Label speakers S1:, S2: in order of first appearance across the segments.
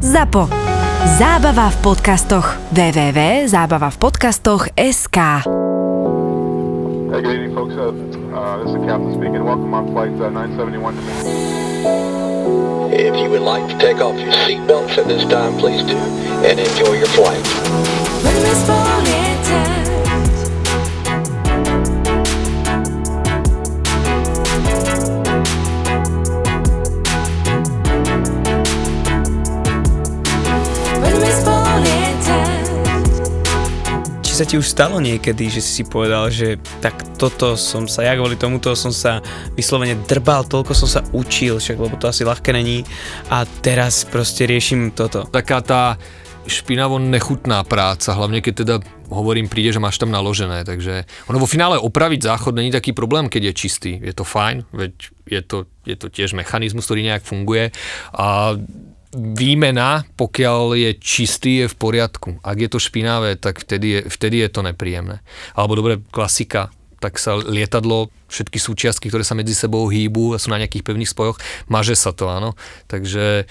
S1: ZAPO. Zábava v podcastoch. www.zábavavpodcastoch.sk
S2: Hey, good evening, folks. Uh, uh, this is the captain speaking. Welcome on flight uh, 971 to me.
S3: If you would like to take off your seatbelts at this time, please do, and enjoy your flight.
S4: Sa ti už stalo niekedy, že si povedal, že tak toto som sa, ja kvôli tomuto som sa vyslovene drbal, toľko som sa učil, však lebo to asi ľahké není. A teraz proste riešim toto.
S5: taká tá špinavo nechutná práca, hlavne keď teda hovorím, príde, že máš tam naložené, takže ono vo finále opraviť záchod není taký problém, keď je čistý, je to fajn, veď je to, je to tiež mechanizmus, ktorý nejak funguje. A výmena, pokiaľ je čistý, je v poriadku. Ak je to špinavé, tak vtedy je, vtedy je to nepríjemné. Alebo dobre, klasika, tak sa lietadlo, všetky súčiastky, ktoré sa medzi sebou hýbu a sú na nejakých pevných spojoch, maže sa to, áno. Takže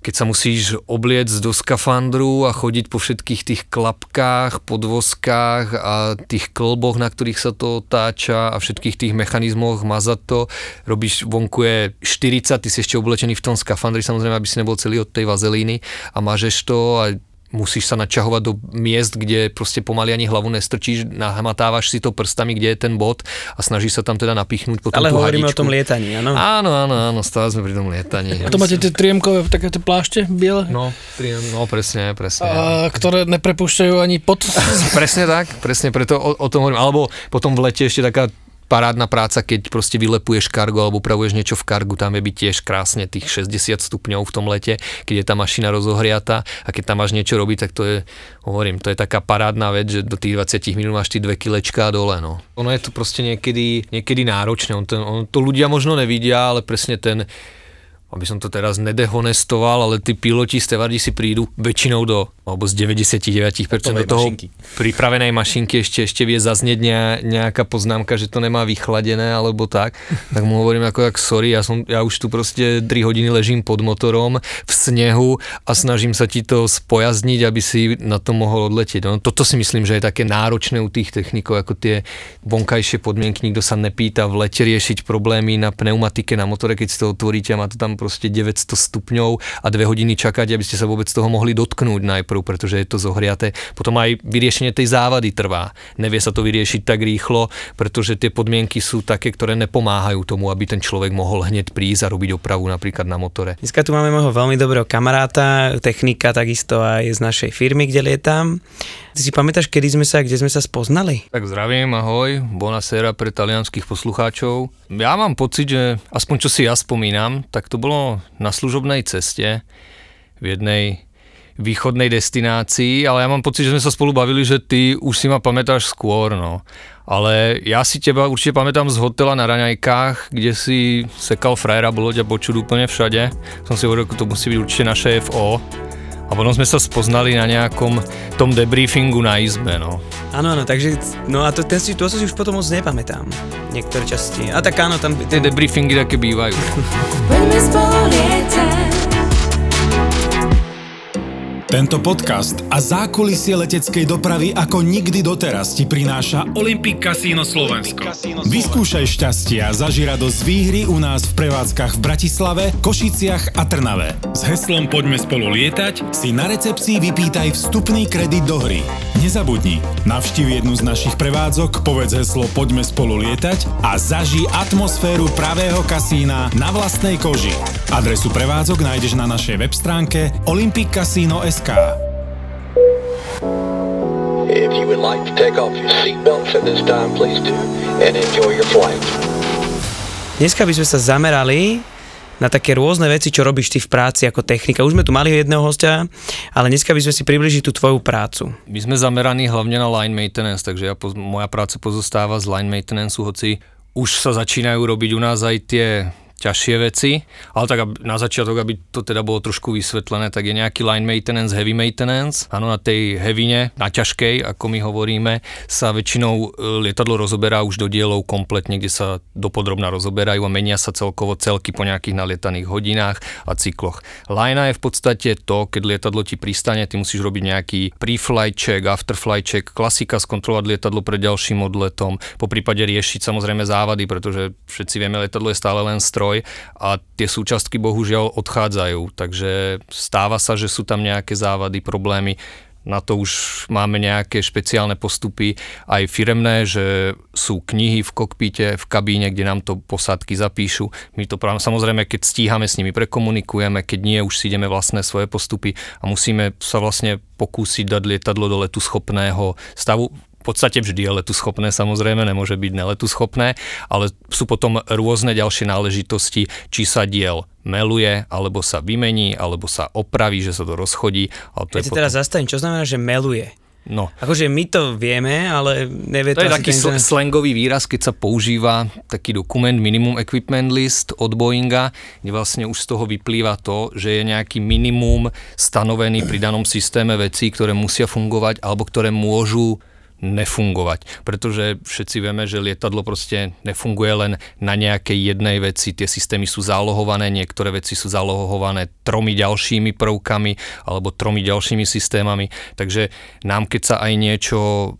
S5: keď sa musíš obliecť do skafandru a chodiť po všetkých tých klapkách, podvozkách a tých klboch, na ktorých sa to otáča a všetkých tých mechanizmoch, mazať to, robíš vonku je 40, ty si ešte oblečený v tom skafandri, samozrejme, aby si nebol celý od tej vazelíny a mažeš to a musíš sa načahovať do miest, kde proste pomaly ani hlavu nestrčíš, nahmatávaš si to prstami, kde je ten bod a snažíš sa tam teda napichnúť potom
S4: Ale
S5: tú
S4: hovoríme o
S5: hadičku.
S4: tom lietaní, áno?
S5: Áno, áno, áno, stále sme pri tom lietaní.
S6: A to máte tie triemkové také tie plášte biele,
S5: No, tri, no presne, presne.
S6: a, ktoré neprepúšťajú ani pod...
S5: Presne tak, presne preto o, o tom hovorím. Alebo potom v lete ešte taká parádna práca, keď proste vylepuješ kargo alebo upravuješ niečo v kargu, tam je byť tiež krásne tých 60 stupňov v tom lete, keď je tá mašina rozohriata a keď tam máš niečo robiť, tak to je, hovorím, to je taká parádna vec, že do tých 20 minút máš tie 2 kilečka dole, no. Ono je to proste niekedy, niekedy náročné, on, ten, on, to ľudia možno nevidia, ale presne ten, aby som to teraz nedehonestoval, ale tí piloti, stevardi si prídu väčšinou do, alebo z 99% do toho
S4: mašinky.
S5: pripravenej mašinky ešte, ešte vie zaznieť ne, nejaká poznámka, že to nemá vychladené alebo tak, tak mu hovorím ako, jak sorry, ja, som, ja už tu proste 3 hodiny ležím pod motorom v snehu a snažím sa ti to spojazniť, aby si na to mohol odletieť. No, toto si myslím, že je také náročné u tých technikov, ako tie vonkajšie podmienky, nikto sa nepýta v lete riešiť problémy na pneumatike, na motore, keď si to otvoríte a má to tam proste 900 stupňov a dve hodiny čakať, aby ste sa vôbec toho mohli dotknúť najprv, pretože je to zohriaté. Potom aj vyriešenie tej závady trvá. Nevie sa to vyriešiť tak rýchlo, pretože tie podmienky sú také, ktoré nepomáhajú tomu, aby ten človek mohol hneď prísť a robiť opravu napríklad na motore.
S4: Dneska tu máme môjho veľmi dobrého kamaráta, technika takisto aj z našej firmy, kde lietam. Ty si pamätáš, kedy sme sa, kde sme sa spoznali?
S5: Tak zdravím, ahoj, bonasera pre talianských poslucháčov. Ja mám pocit, že aspoň čo si ja spomínam, tak to bolo na služobnej ceste v jednej východnej destinácii, ale ja mám pocit, že sme sa spolu bavili, že ty už si ma pamätáš skôr, no. Ale ja si teba určite pamätám z hotela na Raňajkách, kde si sekal frajera, bolo ťa počuť úplne všade. Som si hovoril, to musí byť určite naše FO. A potom sme sa spoznali na nejakom tom debriefingu na izbe, no.
S4: Áno, áno, takže, no a to, ten si, to si už potom moc nepamätám. Niektoré časti. A tak áno, tam...
S5: Tie debriefingy také bývajú.
S7: Tento podcast a zákulisie leteckej dopravy ako nikdy doteraz ti prináša
S8: Olympic Casino Slovensko.
S7: Vyskúšaj šťastie a zaži radosť z výhry u nás v prevádzkach v Bratislave, Košiciach a Trnave.
S8: S heslom Poďme spolu lietať
S7: Si na recepcii vypýtaj vstupný kredit do hry. Nezabudni, navštív jednu z našich prevádzok, povedz heslo Poďme spolu lietať a zaži atmosféru pravého kasína na vlastnej koži. Adresu prevádzok nájdeš na našej web stránke olympiccasino.sk
S3: If you would like to take off your seatbelts at this time, please do, and enjoy your flight.
S4: Dneska by sme sa zamerali na také rôzne veci, čo robíš ty v práci ako technika. Už sme tu mali jedného hostia, ale dneska by sme si približili tú tvoju prácu.
S5: My sme zameraní hlavne na line maintenance, takže ja, poz- moja práca pozostáva z line maintenance, hoci už sa začínajú robiť u nás aj tie ťažšie veci, ale tak na začiatok, aby to teda bolo trošku vysvetlené, tak je nejaký line maintenance, heavy maintenance. Áno, na tej heavine, na ťažkej, ako my hovoríme, sa väčšinou e, lietadlo rozoberá už do dielov kompletne, kde sa dopodrobná rozoberajú a menia sa celkovo celky po nejakých nalietaných hodinách a cykloch. Line je v podstate to, keď lietadlo ti pristane, ty musíš robiť nejaký pre-flight check, after-flight check, klasika skontrolovať lietadlo pred ďalším odletom, po prípade riešiť samozrejme závady, pretože všetci vieme, lietadlo je stále len stroj stroj a tie súčastky bohužiaľ odchádzajú, takže stáva sa, že sú tam nejaké závady, problémy, na to už máme nejaké špeciálne postupy, aj firemné, že sú knihy v kokpite, v kabíne, kde nám to posádky zapíšu. My to práve, samozrejme, keď stíhame s nimi, prekomunikujeme, keď nie, už si ideme vlastné svoje postupy a musíme sa vlastne pokúsiť dať lietadlo do letu schopného stavu v podstate vždy je letu schopné, samozrejme, nemôže byť neletu schopné, ale sú potom rôzne ďalšie náležitosti, či sa diel meluje, alebo sa vymení, alebo sa opraví, že sa to rozchodí. Ale to
S4: ja
S5: je potom...
S4: teraz zastavím, čo znamená, že meluje?
S5: No.
S4: Akože my to vieme, ale nevie
S5: To
S4: to,
S5: je taký
S4: ten,
S5: sl- slangový výraz, keď sa používa taký dokument Minimum Equipment List od Boeinga, kde vlastne už z toho vyplýva to, že je nejaký minimum stanovený pri danom systéme vecí, ktoré musia fungovať alebo ktoré môžu nefungovať. Pretože všetci vieme, že lietadlo proste nefunguje len na nejakej jednej veci. Tie systémy sú zálohované, niektoré veci sú zálohované tromi ďalšími prvkami alebo tromi ďalšími systémami. Takže nám, keď sa aj niečo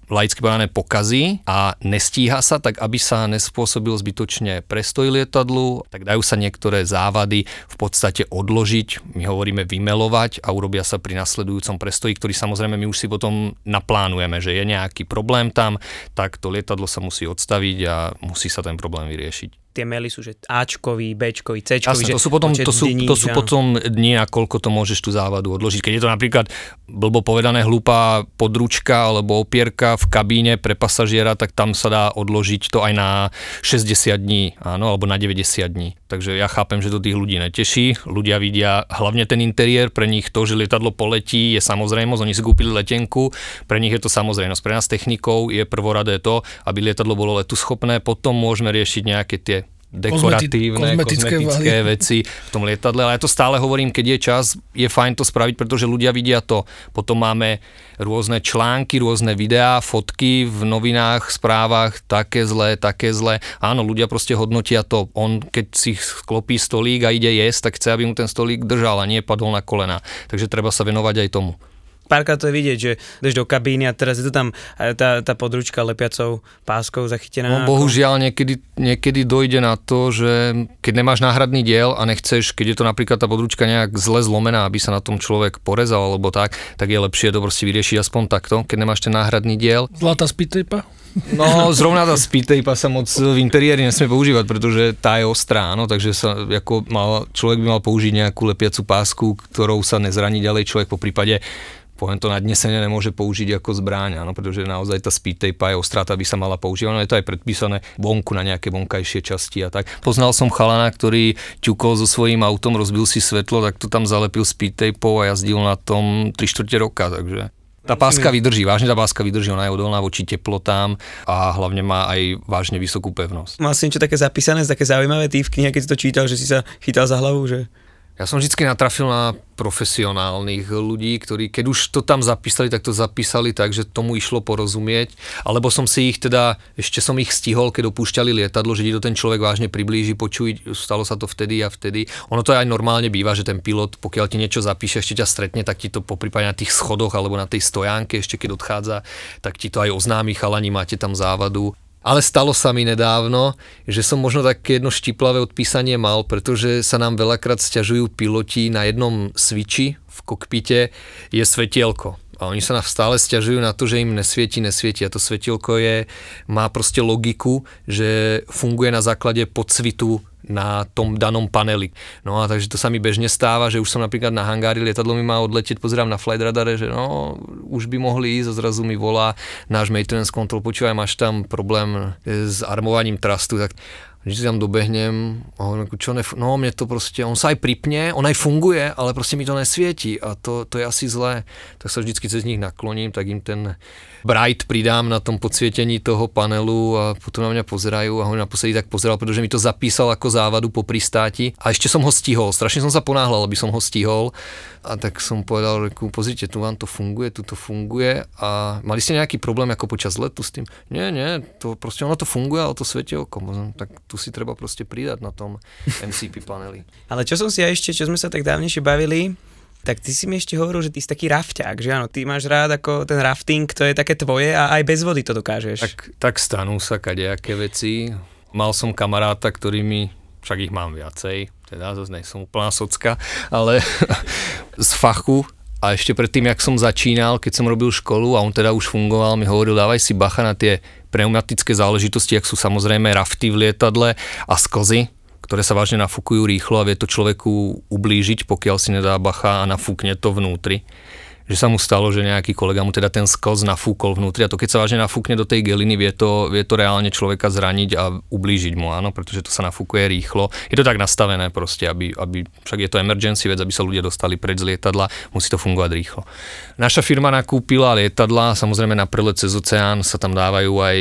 S5: laicky povedané pokazí a nestíha sa, tak aby sa nespôsobil zbytočne prestoj lietadlu, tak dajú sa niektoré závady v podstate odložiť, my hovoríme vymelovať a urobia sa pri nasledujúcom prestoji, ktorý samozrejme my už si potom naplánujeme, že je nejaký problém tam, tak to lietadlo sa musí odstaviť a musí sa ten problém vyriešiť.
S4: Tie mely sú, že Ačkový, Bčkový, Cčkový,
S5: Jasne, to sú potom, to sú,
S4: dní,
S5: to sú potom dni, na koľko to môžeš tú závadu odložiť. Keď je to napríklad, blbo povedané, hlúpa područka alebo opierka v kabíne pre pasažiera, tak tam sa dá odložiť to aj na 60 dní, áno, alebo na 90 dní. Takže ja chápem, že to tých ľudí neteší. Ľudia vidia hlavne ten interiér, pre nich to, že lietadlo poletí, je samozrejmosť, oni si kúpili letenku, pre nich je to samozrejmosť. Pre nás technikov je prvoradé to, aby lietadlo bolo letu schopné, potom môžeme riešiť nejaké tie dekoratívne,
S6: kozmetické
S5: kozmetické veci v tom lietadle, ale ja to stále hovorím, keď je čas, je fajn to spraviť, pretože ľudia vidia to. Potom máme rôzne články, rôzne videá, fotky v novinách, správach, také zlé, také zlé. Áno, ľudia proste hodnotia to. On, keď si sklopí stolík a ide jesť, tak chce, aby mu ten stolík držal a nie padol na kolena. Takže treba sa venovať aj tomu.
S4: Párkrát to je vidieť, že ideš do kabíny a teraz je to tam tá, tá područka lepiacou páskou zachytená.
S5: No, bohužiaľ niekedy, niekedy dojde na to, že keď nemáš náhradný diel a nechceš, keď je to napríklad tá područka nejak zle zlomená, aby sa na tom človek porezal alebo tak, tak je lepšie to proste vyriešiť aspoň takto, keď nemáš ten náhradný diel.
S6: Zlatá spitejpa?
S5: No, zrovna tá speed tape sa moc v interiéri nesmie používať, pretože tá je ostrá, no, takže sa, ako mal, človek by mal použiť nejakú lepiacu pásku, ktorou sa nezraní ďalej človek po prípade poviem to nadnesene nemôže použiť ako zbráň, áno, pretože naozaj tá speed tape je ostrá, tá by sa mala používať, no je to aj predpísané vonku na nejaké vonkajšie časti a tak. Poznal som chalana, ktorý ťukol so svojím autom, rozbil si svetlo, tak to tam zalepil speed tapeou a jazdil na tom 3 čtvrte roka, takže tá páska vydrží, vážne tá páska vydrží, ona je odolná voči teplotám a hlavne má aj vážne vysokú pevnosť.
S4: Mal si niečo také zapísané, také zaujímavé ty v knihe, keď si to čítal, že si sa chytal za hlavu, že...
S5: Ja som vždy natrafil na profesionálnych ľudí, ktorí keď už to tam zapísali, tak to zapísali tak, že tomu išlo porozumieť, alebo som si ich teda, ešte som ich stihol, keď opúšťali lietadlo, že ti to ten človek vážne priblíži, počuj, stalo sa to vtedy a vtedy. Ono to aj normálne býva, že ten pilot, pokiaľ ti niečo zapíše, ešte ťa stretne, tak ti to poprípade na tých schodoch alebo na tej stojánke, ešte keď odchádza, tak ti to aj oznámi, chalani, máte tam závadu. Ale stalo sa mi nedávno, že som možno také jedno štiplavé odpísanie mal, pretože sa nám veľakrát sťažujú piloti na jednom switchi v kokpite je svetielko. A oni sa nám stále stiažujú na to, že im nesvieti, nesvieti. A to svetielko je, má proste logiku, že funguje na základe podsvitu na tom danom paneli. No a takže to sa mi bežne stáva, že už som napríklad na hangári, lietadlo mi má odletieť, pozerám na flight radare, že no, už by mohli ísť a zrazu mi volá náš maintenance control, počúvaj, máš tam problém s armovaním trastu, tak Když si tam dobehnem a ako, čo nef- no mne to proste, on sa aj pripne, on aj funguje, ale proste mi to nesvieti a to, to je asi zlé. Tak sa vždycky cez nich nakloním, tak im ten bright pridám na tom podsvietení toho panelu a potom na mňa pozerajú a ho naposledy tak pozeral, pretože mi to zapísal ako závadu po pristáti a ešte som ho stihol, strašne som sa ponáhľal, aby som ho stihol a tak som povedal, reku, pozrite, tu vám to funguje, tu to funguje a mali ste nejaký problém ako počas letu s tým? Nie, nie, to proste ono to funguje, ale to svieti oko. Tak tu si treba proste pridať na tom MCP paneli.
S4: Ale čo som si ja ešte, čo sme sa tak dávnejšie bavili, tak ty si mi ešte hovoril, že ty si taký rafťák, že áno, ty máš rád ako ten rafting, to je také tvoje a aj bez vody to dokážeš.
S5: Tak, tak stanú sa kadejaké veci. Mal som kamaráta, ktorý mi, však ich mám viacej, teda zase nie som úplná socka, ale z fachu a ešte predtým, jak som začínal, keď som robil školu a on teda už fungoval, mi hovoril, dávaj si bacha na tie pneumatické záležitosti, ak sú samozrejme rafty v lietadle a sklzy, ktoré sa vážne nafúkujú rýchlo a vie to človeku ublížiť, pokiaľ si nedá bacha a nafúkne to vnútri že sa mu stalo, že nejaký kolega mu teda ten sklz nafúkol vnútri a to keď sa vážne nafúkne do tej geliny, vie to, vie to reálne človeka zraniť a ublížiť mu, áno, pretože to sa nafúkuje rýchlo. Je to tak nastavené proste, aby, aby však je to emergency vec, aby sa ľudia dostali preč z lietadla, musí to fungovať rýchlo. Naša firma nakúpila lietadla, samozrejme na prelet cez oceán sa tam dávajú aj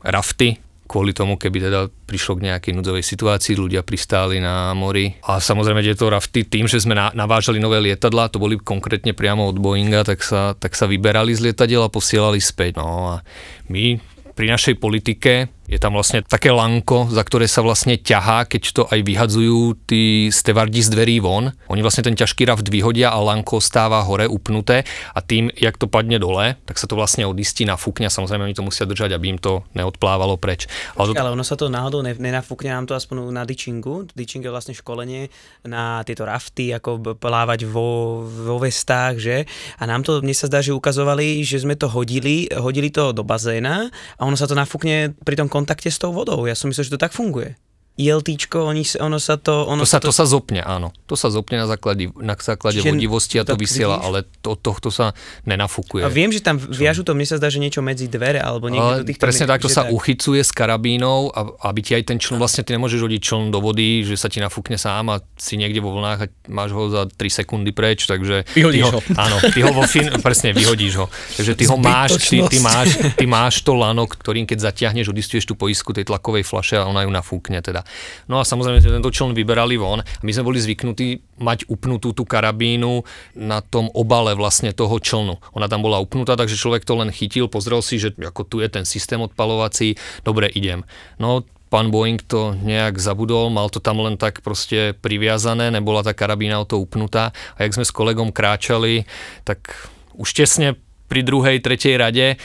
S5: rafty, kvôli tomu, keby teda prišlo k nejakej núdzovej situácii, ľudia pristáli na mori. A samozrejme tieto rafty, tým, že sme navážali nové lietadla, to boli konkrétne priamo od Boeinga, tak sa, tak sa vyberali z lietadiel a posielali späť. No a my pri našej politike je tam vlastne také lanko, za ktoré sa vlastne ťahá, keď to aj vyhadzujú tí stevardi z dverí von. Oni vlastne ten ťažký raft vyhodia a lanko stáva hore upnuté a tým, jak to padne dole, tak sa to vlastne odistí, nafúkne samozrejme oni to musia držať, aby im to neodplávalo preč.
S4: Ale, to... ale ono sa to náhodou nenafúkne nám to aspoň na ditchingu. Ditching je vlastne školenie na tieto rafty, ako plávať vo, vo vestách, že? A nám to, mne sa zdá, že ukazovali, že sme to hodili, hodili to do bazéna a ono sa to nafúkne pri tom kontakte s tou vodou. Ja som myslel, že to tak funguje. ILTčko, oni, ono sa to... Ono
S5: to, sa, to... to sa zopne, áno. To sa zopne na základe, na základe Čiže vodivosti a to vysiela, vidíš? ale to, tohto sa nenafúkuje.
S4: A viem, že tam viažu to, mne sa zdá, že niečo medzi dvere, alebo niekde do týchto...
S5: Presne takto sa tak. uchycuje s karabínou, a, aby ti aj ten čln, vlastne ty nemôžeš hodiť čln do vody, že sa ti nafúkne sám a si niekde vo vlnách a máš ho za 3 sekundy preč, takže...
S6: Vyhodíš
S5: ho. Áno, ty ho vo fin, presne, vyhodíš ho. Takže ty ho máš, ty, ty, máš, ty máš to lano, ktorým keď zatiahneš, odistuješ tú poisku tej tlakovej flaše a ona ju nafúkne teda. No a samozrejme tento čln vyberali von. My sme boli zvyknutí mať upnutú tú karabínu na tom obale vlastne toho člnu. Ona tam bola upnutá, takže človek to len chytil, pozrel si, že ako tu je ten systém odpalovací, dobre idem. No pán Boeing to nejak zabudol, mal to tam len tak proste priviazané, nebola tá karabína o to upnutá a jak sme s kolegom kráčali, tak už tesne pri druhej, tretej rade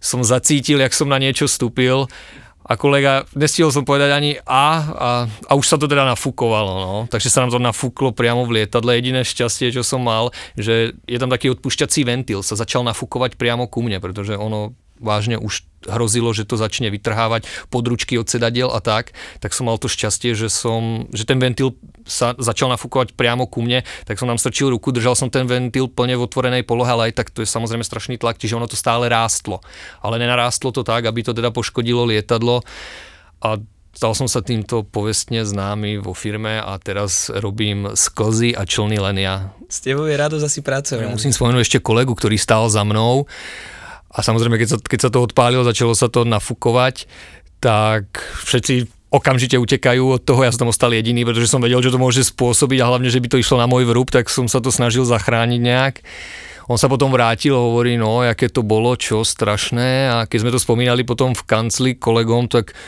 S5: som zacítil, jak som na niečo vstúpil a kolega, nestihol som povedať ani A a, a už sa to teda nafúkovalo, no. Takže sa nám to nafúklo priamo v lietadle. Jediné šťastie, čo som mal, že je tam taký odpúšťací ventil, sa začal nafúkovať priamo ku mne, pretože ono vážne už hrozilo, že to začne vytrhávať područky od sedadiel a tak, tak som mal to šťastie, že, som, že ten ventil sa začal nafúkovať priamo ku mne, tak som tam strčil ruku, držal som ten ventil plne v otvorenej polohe, ale aj tak to je samozrejme strašný tlak, čiže ono to stále rástlo. Ale nenarástlo to tak, aby to teda poškodilo lietadlo a Stal som sa týmto povestne známy vo firme a teraz robím sklzy a člny len ja.
S4: S tebou je radosť asi pracovať.
S5: Ja musím spomenúť ešte kolegu, ktorý stál za mnou a samozrejme, keď sa, keď sa to odpálilo, začalo sa to nafukovať, tak všetci okamžite utekajú od toho, ja som tam ostal jediný, pretože som vedel, že to môže spôsobiť a hlavne, že by to išlo na môj vrúb, tak som sa to snažil zachrániť nejak. On sa potom vrátil a hovorí, no, aké to bolo, čo strašné. A keď sme to spomínali potom v kancli kolegom, tak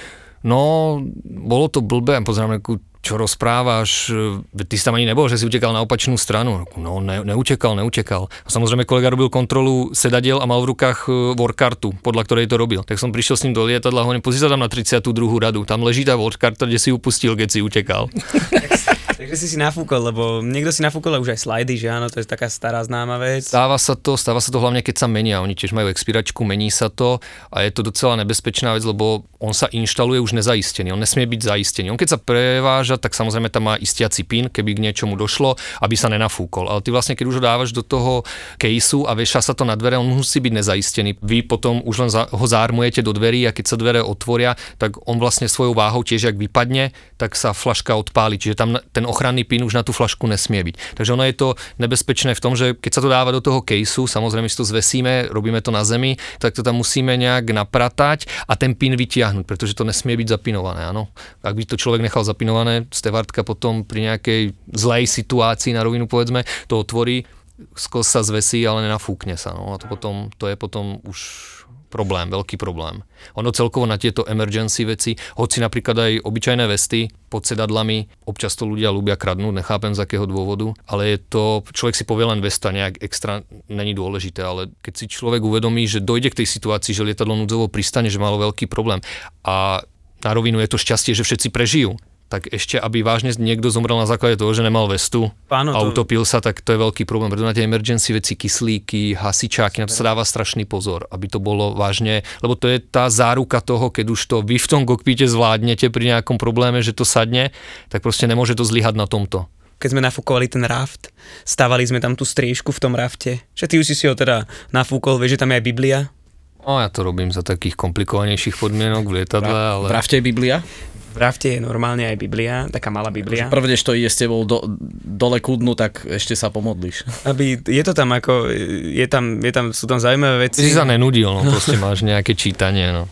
S5: no, bolo to blbé, pozerám čo rozprávaš, e, ty si tam ani nebol, že si utekal na opačnú stranu. No, ne, neutekal, neutekal. A samozrejme kolega robil kontrolu sedadiel a mal v rukách e, workartu, podľa ktorej to robil. Tak som prišiel s ním do lietadla a hovorím, pozri sa tam na 32. radu, tam leží tá workarta, kde si upustil, keď si utekal.
S4: Takže si si nafúkol, lebo niekto si nafúkol už aj slajdy, že áno, to je taká stará známa vec.
S5: Stáva sa to, stáva sa to hlavne keď sa menia. Oni tiež majú expiračku, mení sa to a je to docela nebezpečná vec, lebo on sa inštaluje už nezaistený. On nesmie byť zaistený. On keď sa preváža, tak samozrejme tam má istiaci pin, keby k niečomu došlo, aby sa nenafúkol. Ale ty vlastne, keď už ho dávaš do toho caseu a veša sa to na dvere, on musí byť nezaistený. Vy potom už len ho zármujete do dverí a keď sa dvere otvoria, tak on vlastne svojou váhou tiež, ak vypadne, tak sa flaška odpáli. Čiže tam ten ochranný pin už na tú flašku nesmie byť. Takže ono je to nebezpečné v tom, že keď sa to dáva do toho caseu, samozrejme si to zvesíme, robíme to na zemi, tak to tam musíme nejak napratať a ten pin vytiahnuť, pretože to nesmie byť zapinované. Áno. Ak by to človek nechal zapinované, stevartka potom pri nejakej zlej situácii na rovinu povedzme, to otvorí, skos sa zvesí, ale nenafúkne sa. No. A to, potom, to je potom už problém, veľký problém. Ono celkovo na tieto emergency veci, hoci napríklad aj obyčajné vesty pod sedadlami, občas to ľudia ľubia kradnúť, nechápem z akého dôvodu, ale je to, človek si povie len vesta, nejak extra není dôležité, ale keď si človek uvedomí, že dojde k tej situácii, že lietadlo núdzovo pristane, že malo veľký problém a na rovinu je to šťastie, že všetci prežijú tak ešte, aby vážne niekto zomrel na základe toho, že nemal vestu
S4: Páno,
S5: a
S4: to-
S5: utopil sa, tak to je veľký problém. Preto na tie emergency veci, kyslíky, hasičáky, na to sa dáva strašný pozor, aby to bolo vážne, lebo to je tá záruka toho, keď už to vy v tom kokpíte zvládnete pri nejakom probléme, že to sadne, tak proste nemôže to zlyhať na tomto.
S4: keď sme nafúkovali ten raft, stavali sme tam tú striežku v tom rafte. Že ty už si si ho teda nafúkol, vieš, že tam je aj Biblia.
S5: No ja to robím za takých komplikovanejších podmienok v lietadle, ale...
S6: V rafte je Biblia?
S4: V rafte je normálne aj Biblia, taká malá Biblia.
S6: Prvne, než to ide s tebou do, dole kudnu, tak ešte sa pomodlíš.
S4: Aby, je to tam ako, je tam, je tam, sú tam zaujímavé
S5: Ty
S4: veci.
S5: si sa nenudil, no proste máš nejaké čítanie, no.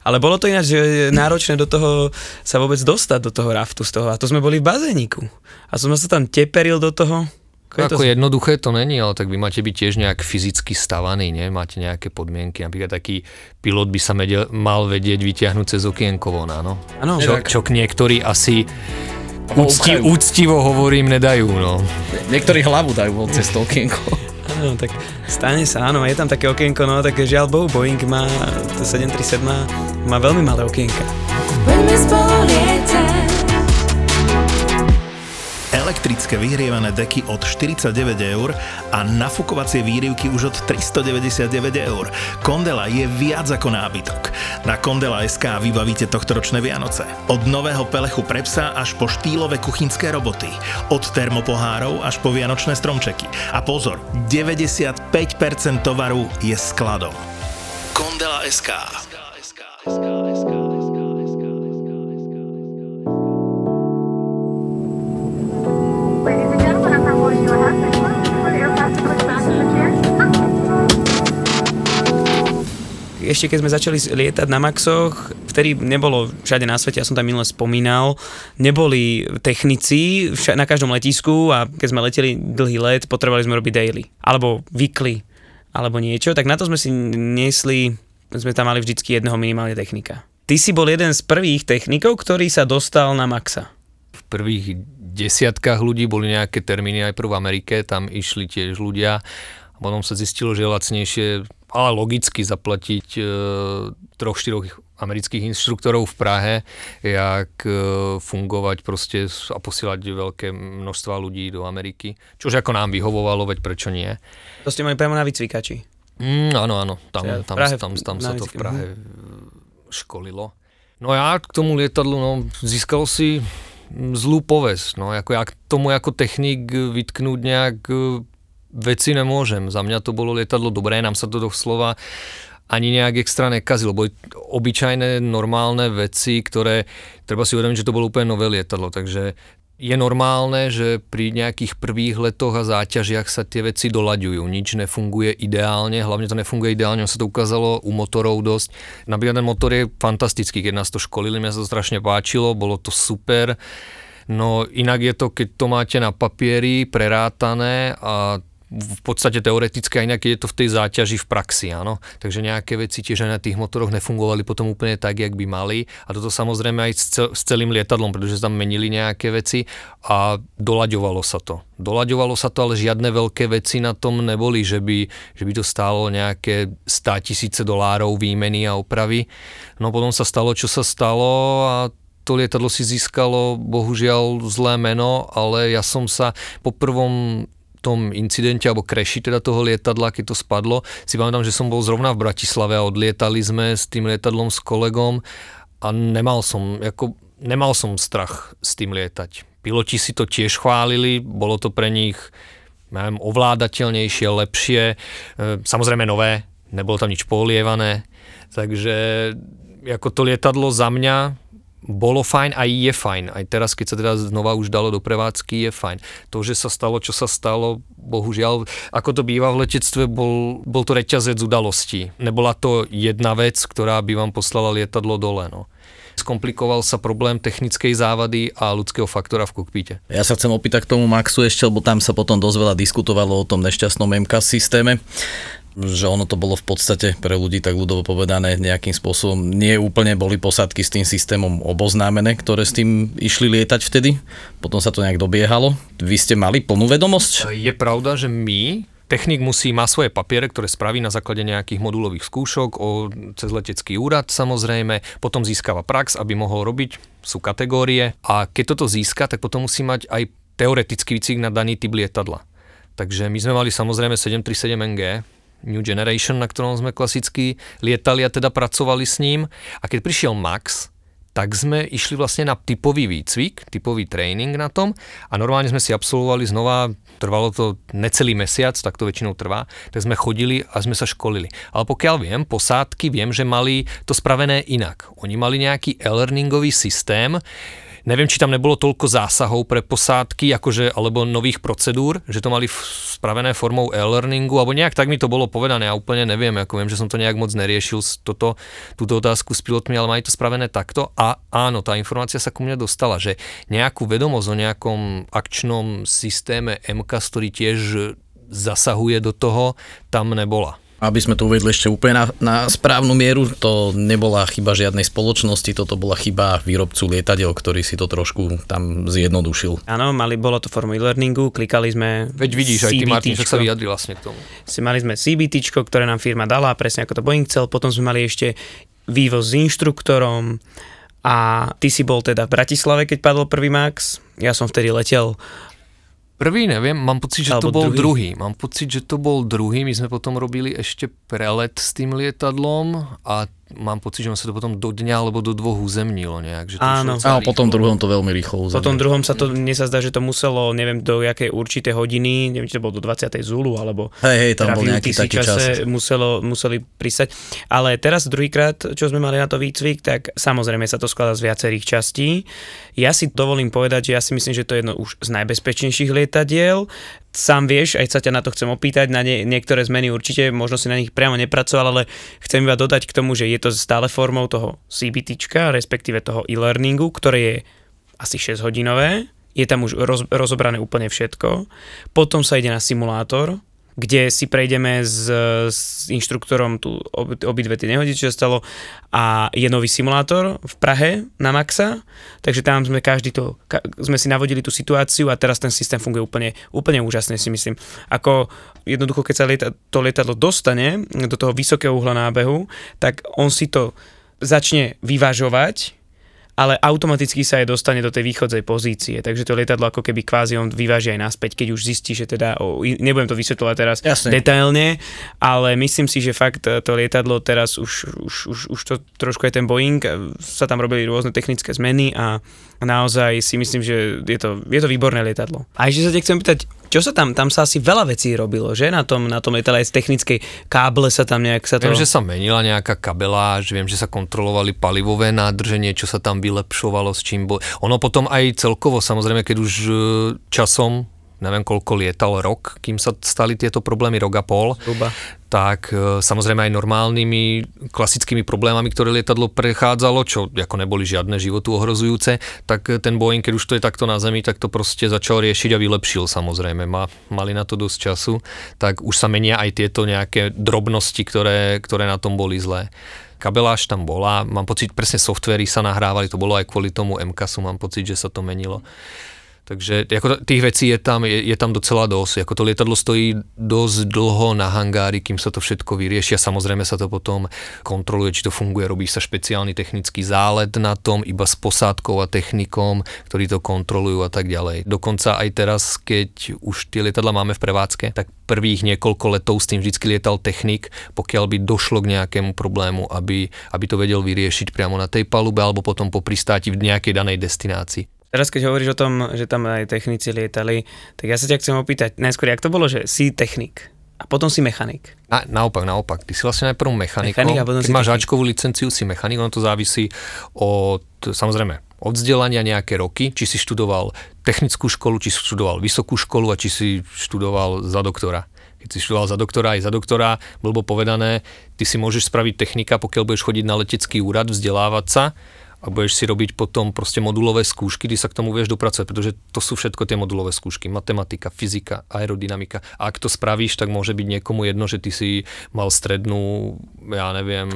S4: Ale bolo to ináč že náročné do toho sa vôbec dostať do toho raftu z toho. A to sme boli v bazéniku. A som sa tam teperil do toho. Ako je to-
S5: Ako jednoduché to není, ale tak vy máte byť tiež nejak fyzicky stavaný, nie? Máte nejaké podmienky. Napríklad taký pilot by sa medel, mal vedieť vyťahnuť cez okienko von, áno?
S4: Áno.
S5: Čo, čo k niektorí asi úcti,
S6: Poupchajú.
S5: úctivo hovorím, nedajú, no.
S6: Niektorí hlavu dajú von cez to okienko.
S4: Áno, tak stane sa, áno, je tam také okienko, no tak žiaľ Bohu, Boeing má, to 737 má, má veľmi malé okienka.
S1: Poďme spolu lietať.
S9: Elektrické vyhrievané deky od 49 eur a nafukovacie výrivky už od 399 eur. Kondela je viac ako nábytok. Na Kondela SK vybavíte tohtoročné Vianoce. Od nového pelechu pre psa až po štýlové kuchynské roboty. Od termopohárov až po vianočné stromčeky. A pozor, 95% tovaru je skladom. Kondela SK.
S10: Ladies
S4: Ešte keď sme začali lietať na Maxoch, vtedy nebolo všade na svete, ja som tam minule spomínal, neboli technici vša- na každom letisku a keď sme leteli dlhý let, potrebovali sme robiť daily. Alebo weekly, alebo niečo, tak na to sme si nesli, sme tam mali vždycky jedného minimálne technika. Ty si bol jeden z prvých technikov, ktorý sa dostal na Maxa.
S5: V prvých desiatkách ľudí boli nejaké termíny aj prv v Amerike, tam išli tiež ľudia potom sa zistilo, že je lacnejšie, ale logicky zaplatiť e, troch, štyroch amerických inštruktorov v Prahe, jak e, fungovať proste a posielať veľké množstva ľudí do Ameriky. Čože ako nám vyhovovalo, veď prečo nie.
S4: To ste mali priamo na vycvikači.
S5: Mm, áno, áno, tam,
S4: Čiže
S5: tam,
S4: Prahe
S5: tam, tam, sa to v Prahe školilo. No ja k tomu lietadlu, no, získal si zlú povesť, no, ako ja k tomu ako technik e, vytknúť nejak e, veci nemôžem. Za mňa to bolo lietadlo dobré, nám sa to doslova ani nejak extra nekazilo. Boli obyčajné, normálne veci, ktoré, treba si uvedomiť, že to bolo úplne nové lietadlo, takže je normálne, že pri nejakých prvých letoch a záťažiach sa tie veci doľaďujú. Nič nefunguje ideálne, hlavne to nefunguje ideálne, ono sa to ukázalo u motorov dosť. Napríklad ten motor je fantastický, keď nás to školili, mňa sa to strašne páčilo, bolo to super. No inak je to, keď to máte na papieri prerátané a v podstate teoreticky a inak je to v tej záťaži v praxi, áno. Takže nejaké veci tiež aj na tých motoroch nefungovali potom úplne tak, jak by mali. A toto samozrejme aj s, cel, s celým lietadlom, pretože tam menili nejaké veci a dolaďovalo sa to. Dolaďovalo sa to, ale žiadne veľké veci na tom neboli, že by, že by to stálo nejaké 100 tisíce dolárov výmeny a opravy. No potom sa stalo, čo sa stalo a to lietadlo si získalo bohužiaľ zlé meno, ale ja som sa po prvom tom incidente alebo kreši teda toho lietadla, keď to spadlo, si pamätám, že som bol zrovna v Bratislave a odlietali sme s tým lietadlom s kolegom a nemal som, ako, nemal som strach s tým lietať. Piloti si to tiež chválili, bolo to pre nich neviem, ovládateľnejšie, lepšie, e, samozrejme nové, nebolo tam nič polievané, takže ako to lietadlo za mňa bolo fajn a je fajn. Aj teraz, keď sa teda znova už dalo do prevádzky, je fajn. To, že sa stalo, čo sa stalo, bohužiaľ, ako to býva v letectve, bol, bol to reťazec udalostí. Nebola to jedna vec, ktorá by vám poslala lietadlo dole. No. Skomplikoval sa problém technickej závady a ľudského faktora v kokpite.
S6: Ja sa chcem opýtať k tomu Maxu ešte, lebo tam sa potom dosť veľa diskutovalo o tom nešťastnom MK systéme že ono to bolo v podstate pre ľudí tak ľudovo povedané nejakým spôsobom, nie úplne boli posádky s tým systémom oboznámené, ktoré s tým išli lietať vtedy, potom sa to nejak dobiehalo. Vy ste mali plnú vedomosť?
S5: Je pravda, že my, technik musí, má svoje papiere, ktoré spraví na základe nejakých modulových skúšok o, cez letecký úrad samozrejme, potom získava prax, aby mohol robiť, sú kategórie a keď toto získa, tak potom musí mať aj teoretický výcvik na daný typ lietadla. Takže my sme mali samozrejme 737 NG, New Generation, na ktorom sme klasicky lietali a teda pracovali s ním. A keď prišiel Max, tak sme išli vlastne na typový výcvik, typový tréning na tom a normálne sme si absolvovali znova, trvalo to necelý mesiac, tak to väčšinou trvá, tak sme chodili a sme sa školili. Ale pokiaľ viem, posádky viem, že mali to spravené inak. Oni mali nejaký e-learningový systém, Neviem, či tam nebolo toľko zásahov pre posádky, akože, alebo nových procedúr, že to mali spravené formou e-learningu, alebo nejak tak mi to bolo povedané, ja úplne neviem, ako viem, že som to nejak moc neriešil, toto, túto otázku s pilotmi, ale mali to spravené takto a áno, tá informácia sa ku mne dostala, že nejakú vedomosť o nejakom akčnom systéme MK, ktorý tiež zasahuje do toho, tam nebola.
S6: Aby sme to uvedli ešte úplne na, na správnu mieru, to nebola chyba žiadnej spoločnosti, toto bola chyba výrobcu lietadiel, ktorý si to trošku tam zjednodušil.
S4: Áno, mali, bolo to formou e-learningu, klikali sme
S5: Veď vidíš, aj ty Martin, sa vyjadri vlastne k tomu.
S4: Si mali sme CBT, ktoré nám firma dala, presne ako to Boeing chcel, potom sme mali ešte vývoz s inštruktorom, a ty si bol teda v Bratislave, keď padol prvý Max. Ja som vtedy letel
S5: Prvý neviem, mám pocit, že Alebo to bol druhý. druhý. Mám pocit, že to bol druhý. My sme potom robili ešte prelet s tým lietadlom a mám pocit, že on sa to potom do dňa alebo do dvoch uzemnilo nejak. Že to
S6: Áno. A potom druhom to veľmi rýchlo
S4: uzemnilo. Potom druhom sa to, mne sa zdá, že to muselo, neviem do jakej určité hodiny, neviem, či to bolo do 20. Zulu, alebo
S6: hej, hej, tam teda bol nejaký taký čase
S4: čas. Muselo, museli prísať. Ale teraz druhýkrát, čo sme mali na to výcvik, tak samozrejme sa to skladá z viacerých častí. Ja si dovolím povedať, že ja si myslím, že to je jedno už z najbezpečnejších lietadiel sám vieš, aj sa ťa na to chcem opýtať, na nie, niektoré zmeny určite, možno si na nich priamo nepracoval, ale chcem iba dodať k tomu, že je to stále formou toho CBT, respektíve toho e-learningu, ktoré je asi 6 hodinové, je tam už roz, rozobrané úplne všetko. Potom sa ide na simulátor, kde si prejdeme s, s inštruktorom tu ob, obidve tie nehody, čo stalo a je nový simulátor v Prahe na Maxa, takže tam sme každý to, ka, sme si navodili tú situáciu a teraz ten systém funguje úplne, úplne úžasne si myslím. Ako jednoducho, keď sa lieta, to lietadlo dostane do toho vysokého uhla nábehu, tak on si to začne vyvažovať ale automaticky sa aj dostane do tej východzej pozície. Takže to lietadlo ako keby kvázi on vyváži aj naspäť, keď už zistí, že teda, oh, nebudem to vysvetľovať teraz Jasne. detailne, ale myslím si, že fakt to lietadlo teraz už, už, už, už to trošku je ten Boeing, sa tam robili rôzne technické zmeny a naozaj si myslím, že je to, je to výborné lietadlo. A ešte sa te chcem pýtať, čo sa tam, tam sa asi veľa vecí robilo, že na tom, na tom lietadle aj z technickej káble sa tam nejak sa to...
S5: Viem, že sa menila nejaká kabeláž, viem, že sa kontrolovali palivové nádrženie, čo sa tam vylepšovalo, s čím bol. Ono potom aj celkovo, samozrejme, keď už e, časom neviem koľko lietal rok, kým sa stali tieto problémy, rok a pol,
S4: Zhruba.
S5: tak e, samozrejme aj normálnymi klasickými problémami, ktoré lietadlo prechádzalo, čo ako neboli žiadne životu ohrozujúce, tak ten Boeing, keď už to je takto na zemi, tak to proste začal riešiť a vylepšil samozrejme. Ma, mali na to dosť času, tak už sa menia aj tieto nejaké drobnosti, ktoré, ktoré na tom boli zlé kabeláž tam bola, mám pocit, presne softvery sa nahrávali, to bolo aj kvôli tomu MKSu, mám pocit, že sa to menilo. Takže ako tých vecí je tam, je, je tam docela dosť. Ako to lietadlo stojí dosť dlho na hangári, kým sa to všetko vyrieši a samozrejme sa to potom kontroluje, či to funguje. Robí sa špeciálny technický zálet na tom, iba s posádkou a technikom, ktorí to kontrolujú a tak ďalej. Dokonca aj teraz, keď už tie lietadla máme v prevádzke, tak prvých niekoľko letov s tým vždy lietal technik, pokiaľ by došlo k nejakému problému, aby, aby to vedel vyriešiť priamo na tej palube alebo potom po pristáti v nejakej danej destinácii.
S4: Teraz keď hovoríš o tom, že tam aj technici lietali, tak ja sa ťa chcem opýtať, najskôr, jak to bolo, že si technik a potom si mechanik.
S5: Na, naopak, naopak. Ty si vlastne najprv mechanik.
S4: Mechanik a potom
S5: Keď máš
S4: technik.
S5: Ačkovú licenciu, si mechanik, ono to závisí od, samozrejme, od vzdelania nejaké roky, či si študoval technickú školu, či si študoval vysokú školu a či si študoval za doktora. Keď si študoval za doktora aj za doktora, blbo povedané, ty si môžeš spraviť technika, pokiaľ budeš chodiť na letecký úrad, vzdelávať sa a budeš si robiť potom proste modulové skúšky, ty sa k tomu vieš dopracovať, pretože to sú všetko tie modulové skúšky. Matematika, fyzika, aerodynamika. A ak to spravíš, tak môže byť niekomu jedno, že ty si mal strednú, ja neviem,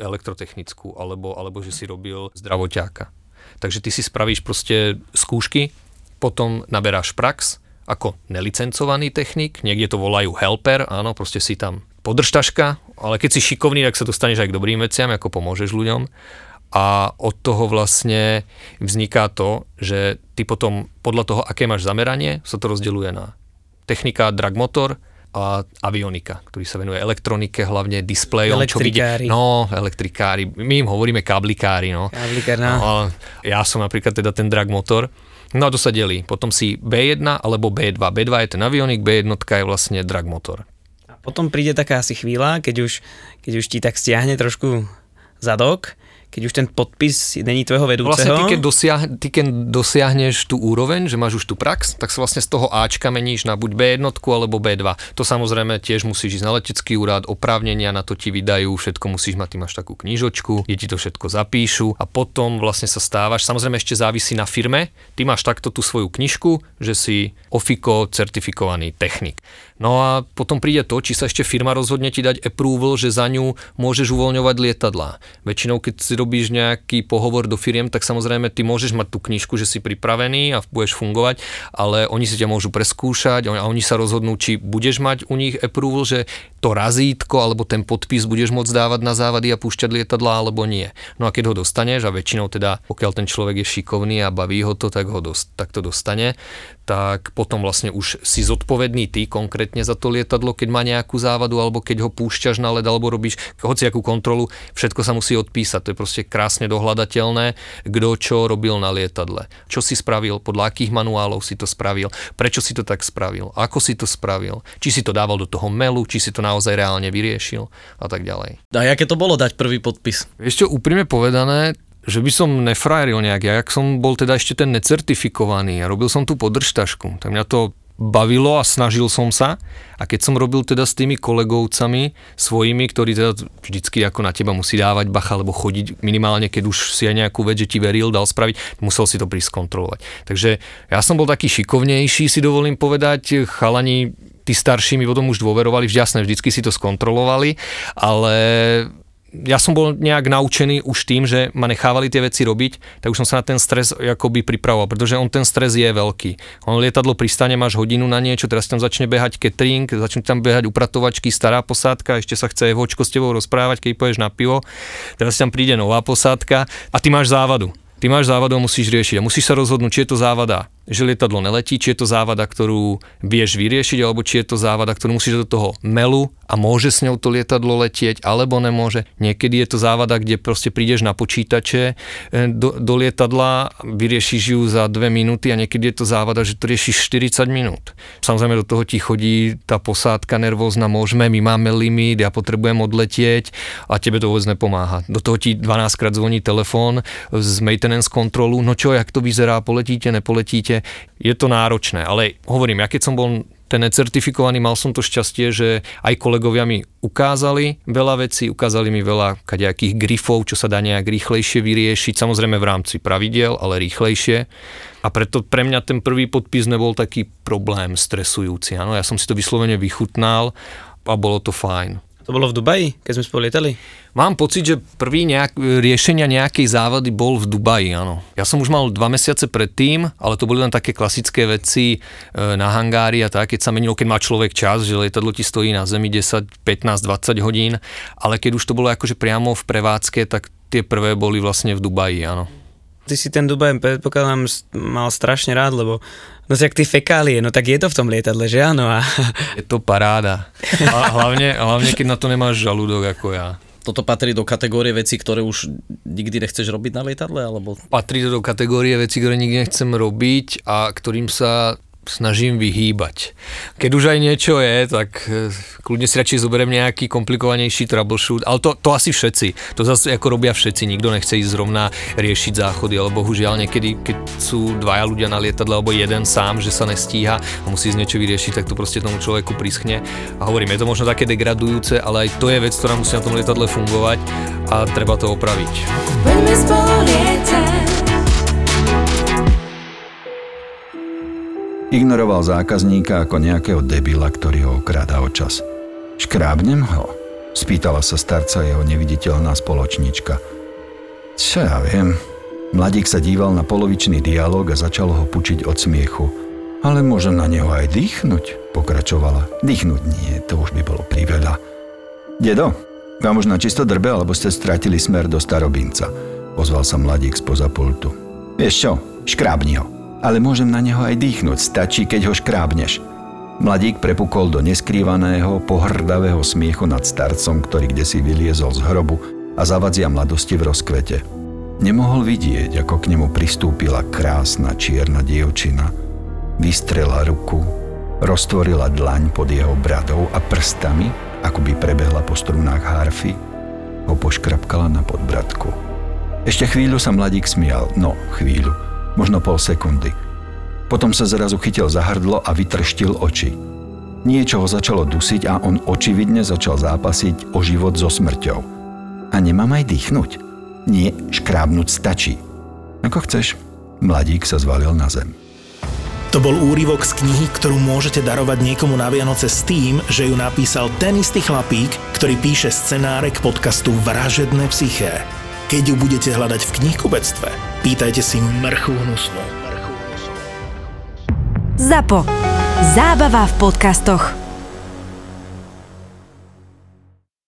S5: elektrotechnickú, alebo, alebo že si robil zdravoťáka. Takže ty si spravíš proste skúšky, potom naberáš prax ako nelicencovaný technik, niekde to volajú helper, áno, proste si tam podržtaška, ale keď si šikovný, tak sa dostaneš aj k dobrým veciam, ako pomôžeš ľuďom a od toho vlastne vzniká to, že ty potom podľa toho, aké máš zameranie, sa to rozdeľuje na technika, drag motor a avionika, ktorý sa venuje elektronike, hlavne displejom. čo vidie, no, elektrikári. My im hovoríme kablikári, no.
S4: Kablikár, no.
S5: no. ja som napríklad teda ten drag motor. No a to sa delí. Potom si B1 alebo B2. B2 je ten avionik, B1 je vlastne drag motor.
S4: A potom príde taká asi chvíľa, keď už, keď už ti tak stiahne trošku zadok, keď už ten podpis není tvojho vedúceho.
S5: Vlastne ty keď, dosiah, ty keď dosiahneš tú úroveň, že máš už tú prax, tak sa vlastne z toho Ačka meníš na buď B1 alebo B2. To samozrejme tiež musíš ísť na letecký úrad, oprávnenia na to ti vydajú, všetko musíš mať, ty máš takú knižočku, kde ti to všetko zapíšu a potom vlastne sa stávaš, samozrejme ešte závisí na firme, ty máš takto tú svoju knižku, že si OFICO certifikovaný technik. No a potom príde to, či sa ešte firma rozhodne ti dať approval, že za ňu môžeš uvoľňovať lietadlá. Väčšinou, keď si robíš nejaký pohovor do firiem, tak samozrejme ty môžeš mať tú knižku, že si pripravený a budeš fungovať, ale oni si ťa môžu preskúšať a oni sa rozhodnú, či budeš mať u nich approval, že to razítko alebo ten podpis budeš môcť dávať na závady a púšťať lietadlá alebo nie. No a keď ho dostaneš a väčšinou teda, pokiaľ ten človek je šikovný a baví ho to, tak ho dost, tak to dostane, tak potom vlastne už si zodpovedný ty konkrétne za to lietadlo, keď má nejakú závadu alebo keď ho púšťaš na led alebo robíš hociakú kontrolu, všetko sa musí odpísať. To je krásne dohľadateľné, kto čo robil na lietadle. Čo si spravil, podľa akých manuálov si to spravil, prečo si to tak spravil, ako si to spravil, či si to dával do toho melu, či si to naozaj reálne vyriešil a tak ďalej.
S6: A aké to bolo dať prvý podpis?
S5: Čo, úprimne povedané, že by som nefrajeril nejak, ja jak som bol teda ešte ten necertifikovaný a robil som tú podržtašku, tak mňa to bavilo a snažil som sa a keď som robil teda s tými kolegovcami svojimi, ktorí teda vždycky ako na teba musí dávať bacha, alebo chodiť minimálne, keď už si aj nejakú vec, že ti veril, dal spraviť, musel si to prísť kontrolovať. Takže ja som bol taký šikovnejší, si dovolím povedať, chalani tí starší mi potom už dôverovali, jasné, vždycky si to skontrolovali, ale ja som bol nejak naučený už tým, že ma nechávali tie veci robiť, tak už som sa na ten stres akoby pripravoval, pretože on ten stres je veľký. On lietadlo pristane, máš hodinu na niečo, teraz tam začne behať catering, začne tam behať upratovačky, stará posádka, ešte sa chce vočko s tebou rozprávať, keď poješ na pivo, teraz tam príde nová posádka a ty máš závadu. Ty máš závadu a musíš riešiť. A musíš sa rozhodnúť, či je to závada, že lietadlo neletí, či je to závada, ktorú vieš vyriešiť, alebo či je to závada, ktorú musíš do toho melu a môže s ňou to lietadlo letieť, alebo nemôže. Niekedy je to závada, kde proste prídeš na počítače e, do, do lietadla, vyriešiš ju za dve minúty a niekedy je to závada, že to riešiš 40 minút. Samozrejme do toho ti chodí tá posádka nervózna, môžeme, my máme limit, ja potrebujem odletieť a tebe to vôbec nepomáha. Do toho ti 12 krát zvoní telefón z maintenance kontrolu, no čo, jak to vyzerá, poletíte, nepoletíte, je to náročné, ale hovorím, ja keď som bol ten necertifikovaný, mal som to šťastie, že aj kolegovia mi ukázali veľa vecí, ukázali mi veľa kadejakých grifov, čo sa dá nejak rýchlejšie vyriešiť, samozrejme v rámci pravidiel, ale rýchlejšie. A preto pre mňa ten prvý podpis nebol taký problém stresujúci. Áno, ja som si to vyslovene vychutnal a bolo to fajn.
S4: To bolo v Dubaji, keď sme spolu lietali?
S5: Mám pocit, že prvý nejak, riešenia nejakej závady bol v Dubaji, áno. Ja som už mal dva mesiace predtým, ale to boli len také klasické veci e, na hangári a tak, keď sa menilo, keď má človek čas, že lietadlo ti stojí na zemi 10, 15, 20 hodín, ale keď už to bolo akože priamo v prevádzke, tak tie prvé boli vlastne v Dubaji, áno.
S4: Ty si ten Dubaj, predpokladám, mal strašne rád, lebo no jak ty fekálie, no tak je to v tom lietadle, že áno? A
S5: Je to paráda. A hlavne, hlavne, keď na to nemáš žalúdok ako ja.
S6: Toto patrí do kategórie veci, ktoré už nikdy nechceš robiť na lietadle, alebo...
S5: Patrí to do kategórie veci, ktoré nikdy nechcem robiť a ktorým sa snažím vyhýbať. Keď už aj niečo je, tak eh, kľudne si radšej zoberiem nejaký komplikovanejší troubleshoot, ale to, to asi všetci. To zase ako robia všetci, nikto nechce ísť zrovna riešiť záchody, ale bohužiaľ niekedy, keď sú dvaja ľudia na lietadle, alebo jeden sám, že sa nestíha a musí z niečo vyriešiť, tak to proste tomu človeku prischne. A hovorím, je to možno také degradujúce, ale aj to je vec, ktorá musí na tom lietadle fungovať a treba to opraviť.
S1: Poďme spolu lietať.
S11: Ignoroval zákazníka ako nejakého debila, ktorý ho okráda o čas. Škrábnem ho? Spýtala sa starca jeho neviditeľná spoločnička. Čo ja viem. Mladík sa díval na polovičný dialog a začal ho pučiť od smiechu. Ale môžem na neho aj dýchnuť, pokračovala. Dýchnuť nie, to už by bolo priveľa. Dedo, vám už na čisto drbe, alebo ste stratili smer do starobinca, ozval sa mladík spoza pultu. Vieš čo, škrábni ho. Ale môžem na neho aj dýchnuť, stačí, keď ho škrábneš. Mladík prepukol do neskrývaného, pohrdavého smiechu nad starcom, ktorý kde si vyliezol z hrobu a zavadzia mladosti v rozkvete. Nemohol vidieť, ako k nemu pristúpila krásna čierna dievčina. Vystrela ruku, roztvorila dlaň pod jeho bradou a prstami, ako by prebehla po strunách harfy, ho poškrapkala na podbradku. Ešte chvíľu sa mladík smial, no chvíľu, možno pol sekundy. Potom sa zrazu chytil za hrdlo a vytrštil oči. Niečo ho začalo dusiť a on očividne začal zápasiť o život so smrťou. A nemám aj dýchnuť? Nie, škrábnuť stačí. Ako chceš. Mladík sa zvalil na zem.
S9: To bol úryvok z knihy, ktorú môžete darovať niekomu na Vianoce s tým, že ju napísal ten istý chlapík, ktorý píše scenáre k podcastu Vražedné psyché. Keď ju budete hľadať v knihkubectve, pýtajte si mrchu hnusnú.
S12: ZAPO. Zábava v podcastoch.